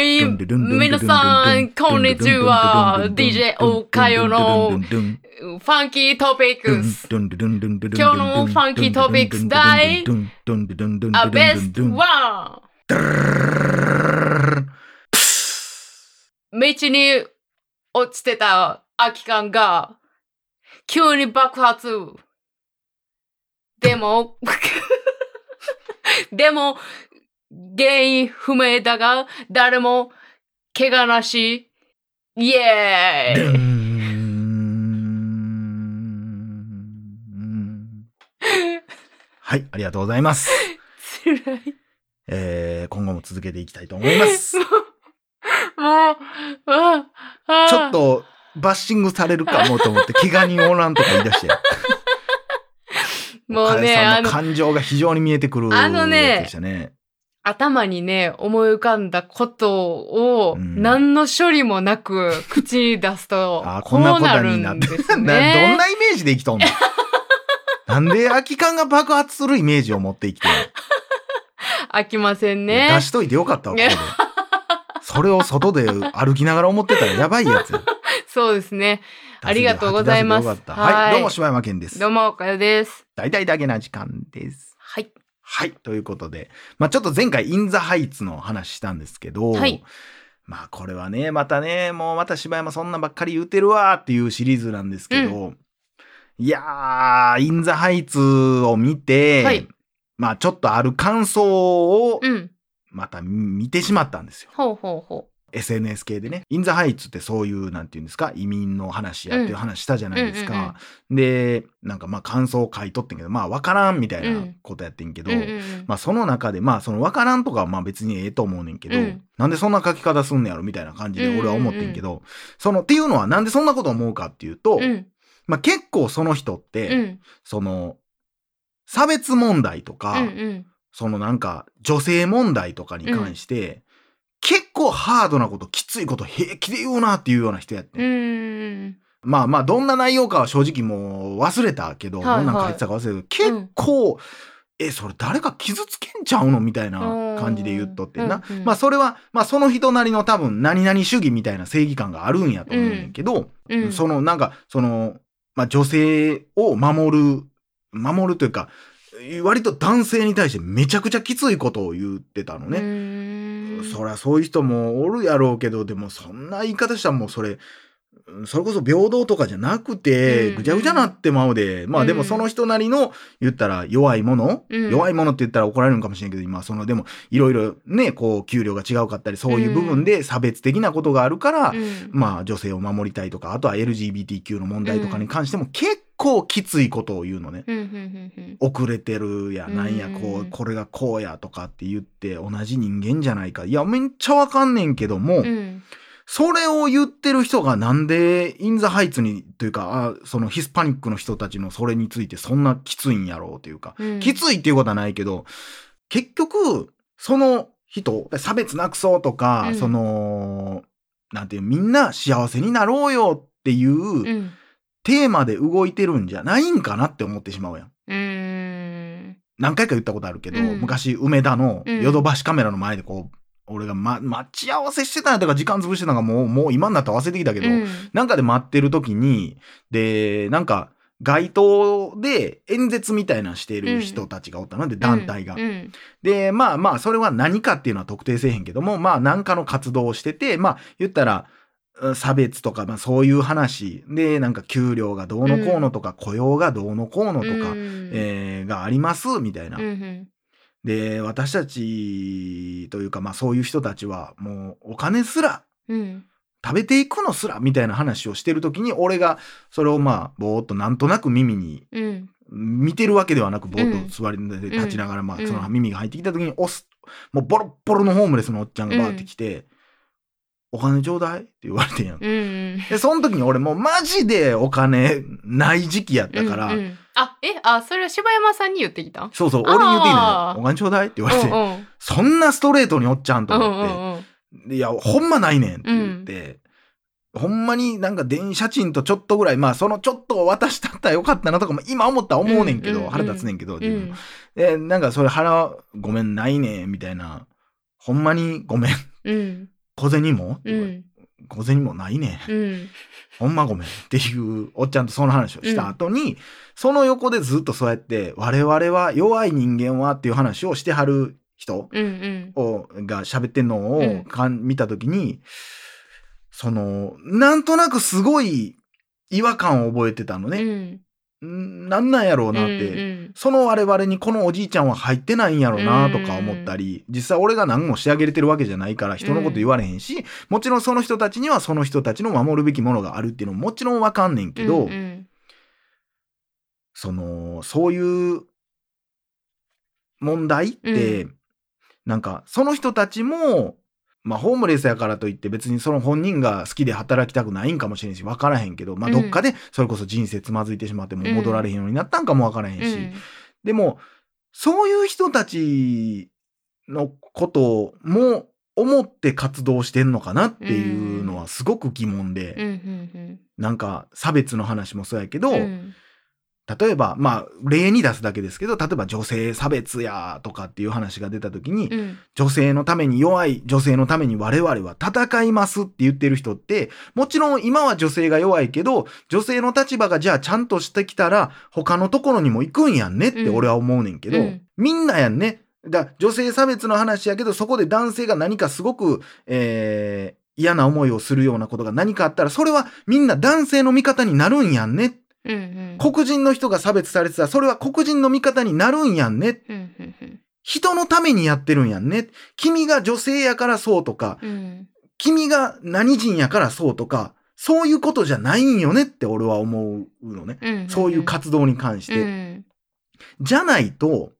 い皆さん、こんにちは。DJ おかよのファンキートピックス。今日のファンキートピックス第あベストワン道に落ちてた空き缶が急に爆発。でも、でも、原因不明だが、誰も怪我なし。イエーイはい、ありがとうございます。辛い。えー、今後も続けていきたいと思います。もう、ああちょっ。と、バッシングされるかもと思って、怪我人おらんとか言い出して。もうね、岡あの、感情が非常に見えてくるあのねやつでしたね。頭にね、思い浮かんだことを、うん何の処理もなく 口に出すとここんなことうなるんです などんね。なイメージで生きとんの？なんで空き缶が爆発するイメージを持って生きてんの？飽きませんいねや出。しといてよかったわ、ここで。それを外で歩きながら思ってたらやばいやつや。そうですね。ありがとうございますはい、はいどうも柴山健ですど。うも、おかよです。大々だけな時間です。はい。はい、ということで、まあちょっと前回インザハイツの話したんですけど、はいまあこれはね、またね、もうまた柴山そんなばっかり言うてるわーっていうシリーズなんですけど、いやー、インザハイツを見て、はいまあちょっとある感想をうん。また見てしまったんですよ。ほうほうほ SNS 系でね。インザハイツってそういう、なんていうんですか、移民の話やっていう話したじゃないですか。で、なんかまあ感想を書いとってんけど、まあわからんみたいなことやってんけう。ど、まあその中で、まあそのわからんとかはまあ別にええと思うねんけど、うんなんでそんな書き方すんねやろみたいな感じで俺は思ってんけど、そのっていうのはなんでそんなこと思うかっていうと、うん。まあ結構その人って、うん。その差別問題とか、うんうん。そのなんか女性問題とかに関して、結構ハードなこと、きついこと平気で言うなっていうような人やってん。うんうんまあまあ、どんな内容かは正直もう忘れたけど、はいはいどんなん書いてたか忘れたけど、結構、え、それ誰か傷つけんちゃうのみたいな感じで言っとってんな。うんうんまあそれは、まあその人なりの多分何々主義みたいな正義感があるんやと思うねんけど、うんうん。そのなんか、その、まあ女性を守る、守るというか、割と男性に対してめちゃくちゃきついことを言ってたのね。ねそりゃそういう人もおるやろうけど、でもそんな言い方したらもうそれ、うんそれこそ平等とかじゃなくて、うん。ぐちゃぐちゃなってまうで、まあでもその人なりの言ったら弱いもの、うん。弱いものって言ったら怒られるんかもしれんけど、今そのでもいろいろね、こう給料が違うかったり、そういう部分で差別的なことがあるから、うん。まあ女性を守りたいとか、あとは LGBTQ の問題とかに関しても結構きついことを言うのね。遅れてるやなんやうん。こうこれがこうやとかって言って同じ人間じゃないか。いやめっちゃわかんねんけども、それを言ってる人がなんでインザハイツにというかあそのヒスパニックの人たちのそれについてそんなきついんやろうというか、うん。きついっていうことはないけど結局その人差別なくそうとか、うん。そのなんていうみんな幸せになろうよっていう、うんテーマで動いてるんじゃないんかなって思ってしまうやん。うーん。何回か言ったことあるけど、うん。昔梅田のうん。ヨドバシカメラの前でこう、俺が、ま、待ち合わせしてたんやったか時間潰してたのがもう、もう今になって忘れてきたけど、うん。なんかで待ってる時に、で、なんか、街頭で演説みたいなしてる人たちがおったので、団体が。うん。で、まあまあ、それは何かっていうのは特定せえへんけども、まあ、何かの活動をしてて、まあ、言ったら、うん差別とか、まあそういう話。で、なんか給料がどうのこうのとか、雇用がどうのこうのとか、うん。えーがあります、みたいな。うん。うん。で、私たちというか、まあそういう人たちは、もうお金すら、うん。食べていくのすら、みたいな話をしてるときに、俺がそれをまあ、ぼーっとなんとなく耳に、うん。見てるわけではなく、ぼーうん。っと座りで立ちながら、まあ、うん。その耳が入ってきたときに、押す、もうボロッボロのホームレスのおっちゃんがバーって来て、お金ちょうだいって言われてんやん。うんうん。で、その時に俺もうマジでお金ない時期やったから、うんうんあ、え、あ、それは柴山さんに言ってきた？んそうそう、俺に言っていいの。お金ちょうだいって言われて、うんうんそんなストレートにおっちゃんとうんう思って、んうんでいや、ほんまないねんって言って、ほんまになんか電車賃とちょっとぐらい、まあそのちょっとを渡したったらよかったなとかも今思ったら思うねんけど、うんうんうん腹立つねんけど、う自。で、なんかそれ腹ごめんないねんみたいな、ほんまにごめん、うん。小銭も？うん。小銭もないねん。うん。ほんまごめんっていうおっちゃんとその話をした後に、その横でずっとそうやって我々は弱い人間はっていう話をしてはる人うんうん。をが喋ってんのうんをかん見た時に、その、なんとなくすごい違和感を覚えてたのうね。ん。んなんなんやろうなって。うんその我々にこのおじいちゃんは入ってないんやろうなとか思ったり、実際俺が何もしてあげれてるわけじゃないから人のこと言われへんし、もちろんその人たちにはその人たちの守るべきものがあるっていうのももちろんわかんねんけど、うんうんその、そういう問題って、うなんかその人たちも、まあホームレスやからといって別にその本人が好きで働きたくないんかもしれんし、わからへんけど、まあうん。どっかでそれこそ人生つまずいてしまってもう戻られへんようになったんかもわからへんし、うん。でも、そういう人たちのことも思って活動してんのかなっていうのはすごく疑問で、うん。うん。なんか差別の話もそうやけど、うんうん例えば、まあ、例に出すだけですけど、例えば女性差別やとかっていう話が出た時に、うん女性のために弱い女性のために我々は戦いますって言ってる人って、もちろん今は女性が弱いけど、女性の立場がじゃあちゃんとしてきたら、他のところにも行くんやんねって俺は思うねんけど、うんみんなやんね。だ女性差別の話やけど、そこで男性が何かすごく、えー嫌な思いをするようなことが何かあったら、それはみんな男性の味方になるんやんね。うんうん。黒人の人が差別されてた。ら、それは黒人の味方になるんやんね。うんうんうん。人のためにやってるんやんね。君が女性やからそうとか、うん。君が何人やからそうとか、そういうことじゃないんよねって俺は思うのね。うん。そういう活動に関して。うん。じゃないと、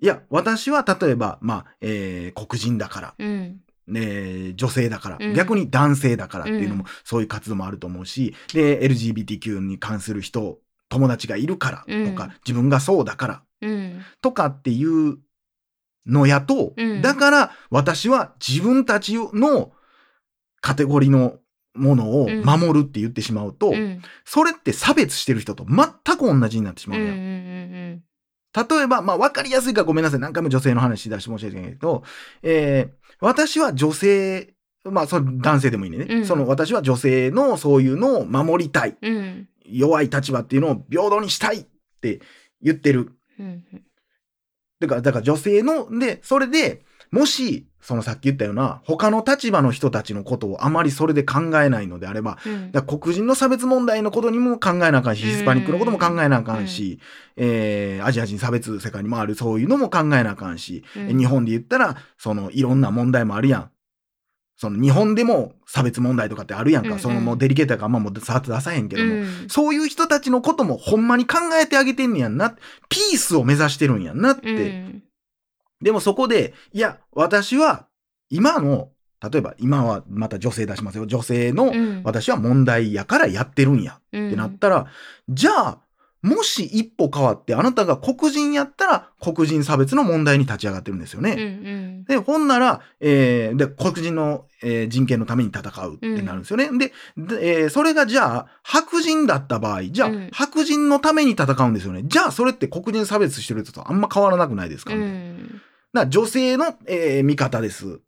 いや、私は例えば、まあ、えー黒人だから、うんね、女性だから、うん。逆に男性だからっていうのも、うん。そういう活動もあると思うし、で、LGBTQ に関する人、友達がいるからとか、うん。自分がそうだから。うん。とかっていうのやと、うん。だから私は自分たちのカテゴリーのものを守るって言ってしまうと、うん。それって差別してる人と全く同じになってしまうのよ。うんうんうん例えば、まあ分かりやすいからごめんなさい。何回も女性の話し出して申し訳ないけど、えー私は女性、まあその男性でもいいね、うんその私は女性のそういうのを守りたい。うん弱い立場っていうのを平等にしたいって言ってる。うんだから、だから女性の、で、それで、もし、そのさっき言ったような、他の立場の人たちのことをあまりそれで考えないのであれば、うんだ黒人の差別問題のことにも考えなあかんし、うんヒスパニックのことも考えなあかんし、えーアジア人差別世界にもあるそういうのも考えなあかんし、うん日本で言ったら、そのいろんな問題もあるやん。その日本でも差別問題とかってあるやんか。うんうんそのもうデリケートやからあんまもうさ出さへんけども、うんそういう人たちのこともほんまに考えてあげてんねやんな。ピースを目指してるんやんなって。うんでもそこで、いや、私は今の、例えば今はまた女性出しますよ。女性のうん私は問題やからやってるんやうんってなったら、じゃあ、もし一歩変わってあなたが黒人やったら黒人差別の問題に立ち上がってるんですよね。うんうんで、ほんなら、えーで、黒人の、えー人権のために戦うってなるんですよね。でで、えーそれがじゃあ、白人だった場合、じゃあ、うん白人のために戦うんですよね。じゃあ、それって黒人差別してる人とあんま変わらなくないですか、うみたいな。んだから女性の、えー味方です。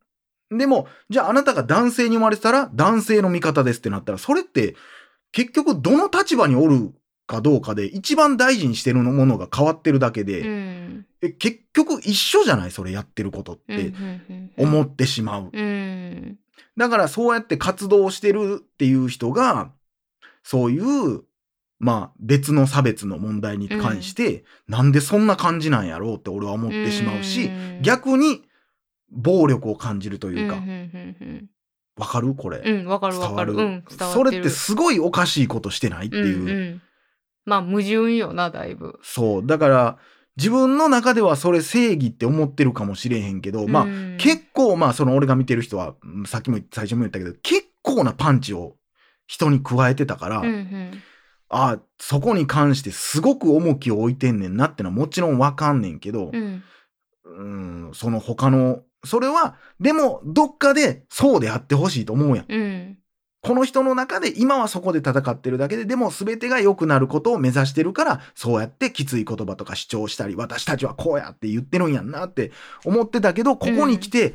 でも、じゃああなたが男性に生まれてたら男性の味方ですってなったら、それって結局どの立場におるかどうかで一番大事にしてるものが変わってるだけで、うん。え結局一緒じゃない？それやってることっうんてうん。思ってしまう。うん。だからそうやって活動してるっていう人が、そういう、まあ別の差別の問題に関して、なんでそんな感じなんやろうって俺は思ってしまうし、うん。逆に暴力を感じるというかうん、うんわかる？これ。うんうんわかる。わかる。それってるすごいおかしいことしてないっていう。うんうん。まあ矛盾よなだいぶ。そう。だから、自分の中ではそれ正義って思ってるかもしれへんけど、まあ、うん。結構まあその俺が見てる人はうんさっきも最初も言ったけど結構なパンチを人に加えてたから、うんうんあそこに関してすごく重きを置いてんねんなってのはもちろんわかんねんけど、うん。うん、その他のそれはでもどっかでそうであってほしいと思うやん。うん。この人の中で今はそこで戦ってるだけででも全てが良くなることを目指してるからそうやってきつい言葉とか主張したり私たちはこうやって言ってるんやんなって思ってたけどここに来て、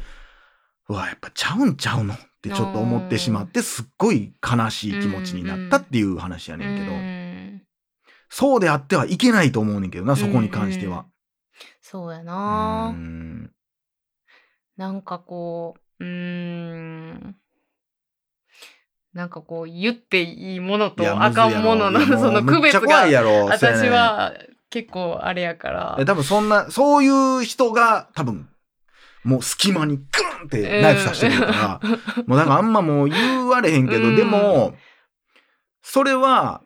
うわやっぱちゃうんちゃうの？ってちょっと思ってしまってすっごい悲しい気持ちになったっていう話やねんけど、うん。そうであってはいけないと思うねんけどなそこに関しては。そうやうな、ん。なんかこう、うーん。なんかこう、言っていいものとあかんものの、その区別が、やろ。私は結構あれやから。え多分そんな、そういう人が多分、もう隙間にグンってナイフ刺してくるから、もうなんかあんまもう言われへんけど、うんでも、それは、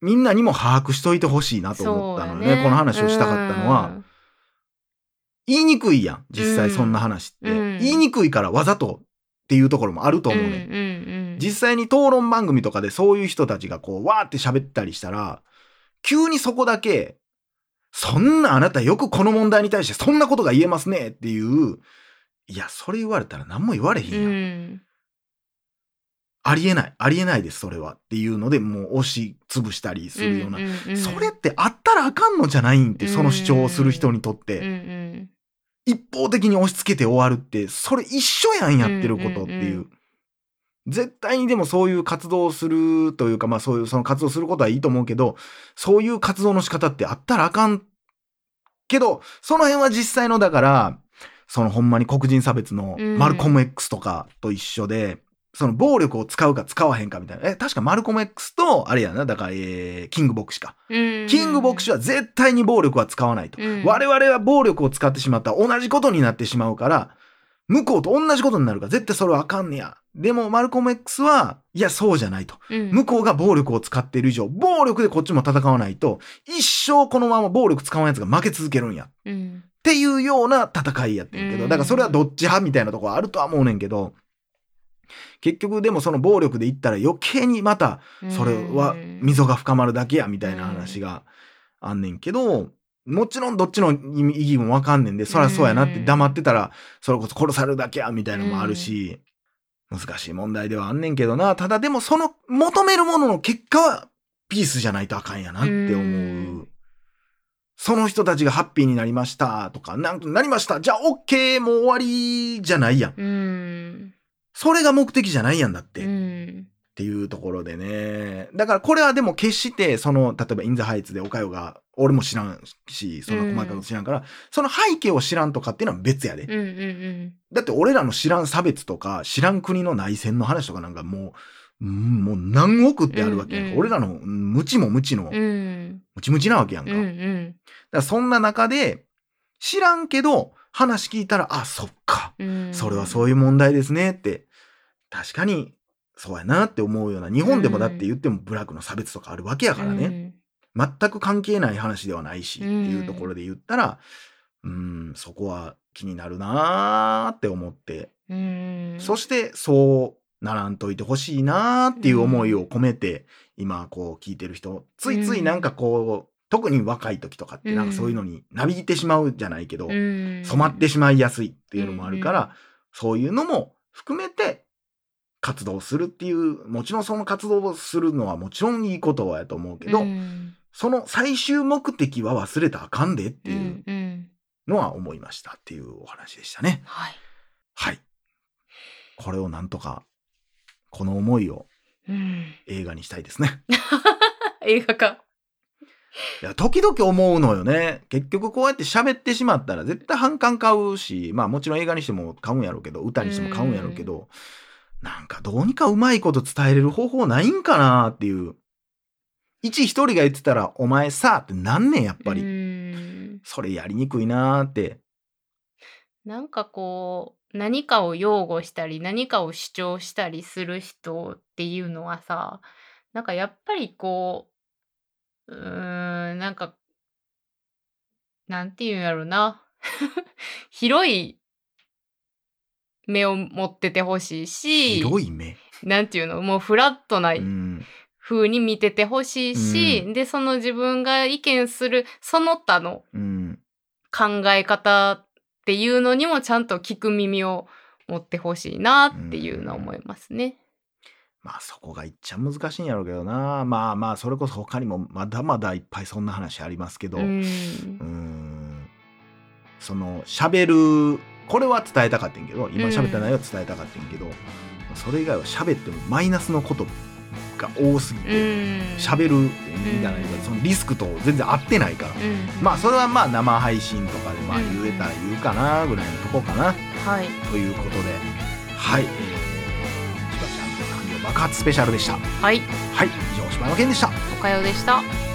みんなにも把握しといてほしいなと思ったのよね。そうやこの話をしたかったのは、言いにくいやん。実際そんな話って。うん言いにくいからわざとっていうところもあるとうん、思うねん。うんうんうん、実際に討論番組とかでそういう人たちがこう、わーって喋ったりしたら、急にそこだけ、そんなあなたよくこの問題に対してそんなことが言えますねっていう、いや、それ言われたら何も言われへんうやん。ん、ありえない、ありえないです、それは。っていうので、もう押し潰したりするような。んんんそれってあったらあかんのじゃないんって、その主張をする人にとっうんうて、ん一方的に押し付けて終わるって、それ一緒やん、やってることっていう。うんうん絶対にでもそういう活動をするというか、まあそういうその活動することはいいと思うけど、そういう活動の仕方ってあったらあかんけど、その辺は実際のだから、そのほんまに黒人差別のうんマルコム X とかと一緒で、その暴力を使うか使わへんかみたいな。え、確かマルコム X と、あれやな、だから、えー、キング牧師か。うんキング牧師は絶対に暴力は使わないと。うん我々は暴力を使ってしまったら同じことになってしまうから、向こうと同じことになるから絶対それはあかんねや。でもマルコム X は、いや、そうじゃないと。うん向こうが暴力を使っている以上、暴力でこっちも戦わないと、一生このまま暴力使わんやつが負け続けるんや。っうんていうような戦いやってんけど、うんだからそれはどっち派みたいなところあるとは思うねんけど、結局でもその暴力で言ったら余計にまたそれは溝が深まるだけやみたいな話があんねんけど、もちろんどっちの意味意義もわかんねんで、そりゃそうやなって黙ってたら、それこそ殺されるだけやみたいなのもあるし、難しい問題ではあんねんけどな。ただでもその求めるものの結果はピースじゃないとあかんやなって思う。うんその人たちがハッピーになりましたとか、なんなりました。じゃあ OK もう終わりじゃないやん。うんそれが目的じゃないやんだって。うんっていうところでね。だからこれはでも決して、その、例えばインザハイツでおかよが、俺も知らんし、そんな細かいこと知らんから、その背景を知らんとかっていうのは別やで。うんうんだって俺らの知らん差別とか、知らん国の内戦の話とかなんかもう、うんもう何億ってあるわけやんか。うんうん。俺らの無知も無知の、うん。うんムチムチなわけやんか。うんうだかんらそんな中で、知らんけど、話聞いたら、あ、そっか。うん。それはそういう問題ですねって、確かにそうやなって思うような、日本でもだって言ってもブラックの差別とかあるわけやからね。全く関係ない話ではないし、うん。っていうところで言ったら、うん、そこは気になるなーって思って、うん。そしてそうならんといてほしいなーっていう思いを込めて、今こう聞いてる人、ついついなんかこう、特に若い時とかってなんかそういうのになびいてしまうじゃないけど、うん。染まってしまいやすいっていうのもあるから、そういうのも含めて活動するっていう、もちろんその活動をするのはもちろんいいことやと思うけど、うん。その最終目的は忘れたらあかんでっていううんうん。のは思いましたっていうお話でしたね。はい。はい。これをなんとか、この思いをうん映画にしたいですね。映画化いや、時々思うのよね。結局こうやって喋ってしまったら絶対反感買うし、まあもちろん映画にしても買うんやろうけど、歌にしても買うんやろうけど、なんかどうにかうまいこと伝えれる方法ないんかなっていう。一一人が言ってたら、お前さってなんねん、やっぱり。うんそれやりにくいなーって。なんかこう何かを擁護したり何かを主張したりする人っていうのはさなんかやっぱりこううーんなんかなんていうんやろな。広い目を持っててほしいし、広い目？なんていうの、もうフラットなうん。風に見ててほしいし、うで、その自分が意見するその他のうん。考え方っていうのにもちゃんと聞く耳を持ってほしいなっていうのは思いますね。まあそこがいっちゃ難しいんやろうけどな。まあまあそれこそ他にもまだまだいっぱいそんな話ありますけど、う。うんその喋るこれは伝えたかったんやけど今喋った内容は伝えたかったんやけど、それ以外は喋ってもマイナスのことが多すぎうてん。喋、るっていなそのリスクと全然合ってないから、うん。まあそれはまあ生配信とかでまあうん言えたら言うかなぐらいのとこかな、はい。ということではい、えー、千葉ちゃんの感情爆発スペシャルでしたはい。はい以上柴山健でしたおかでした。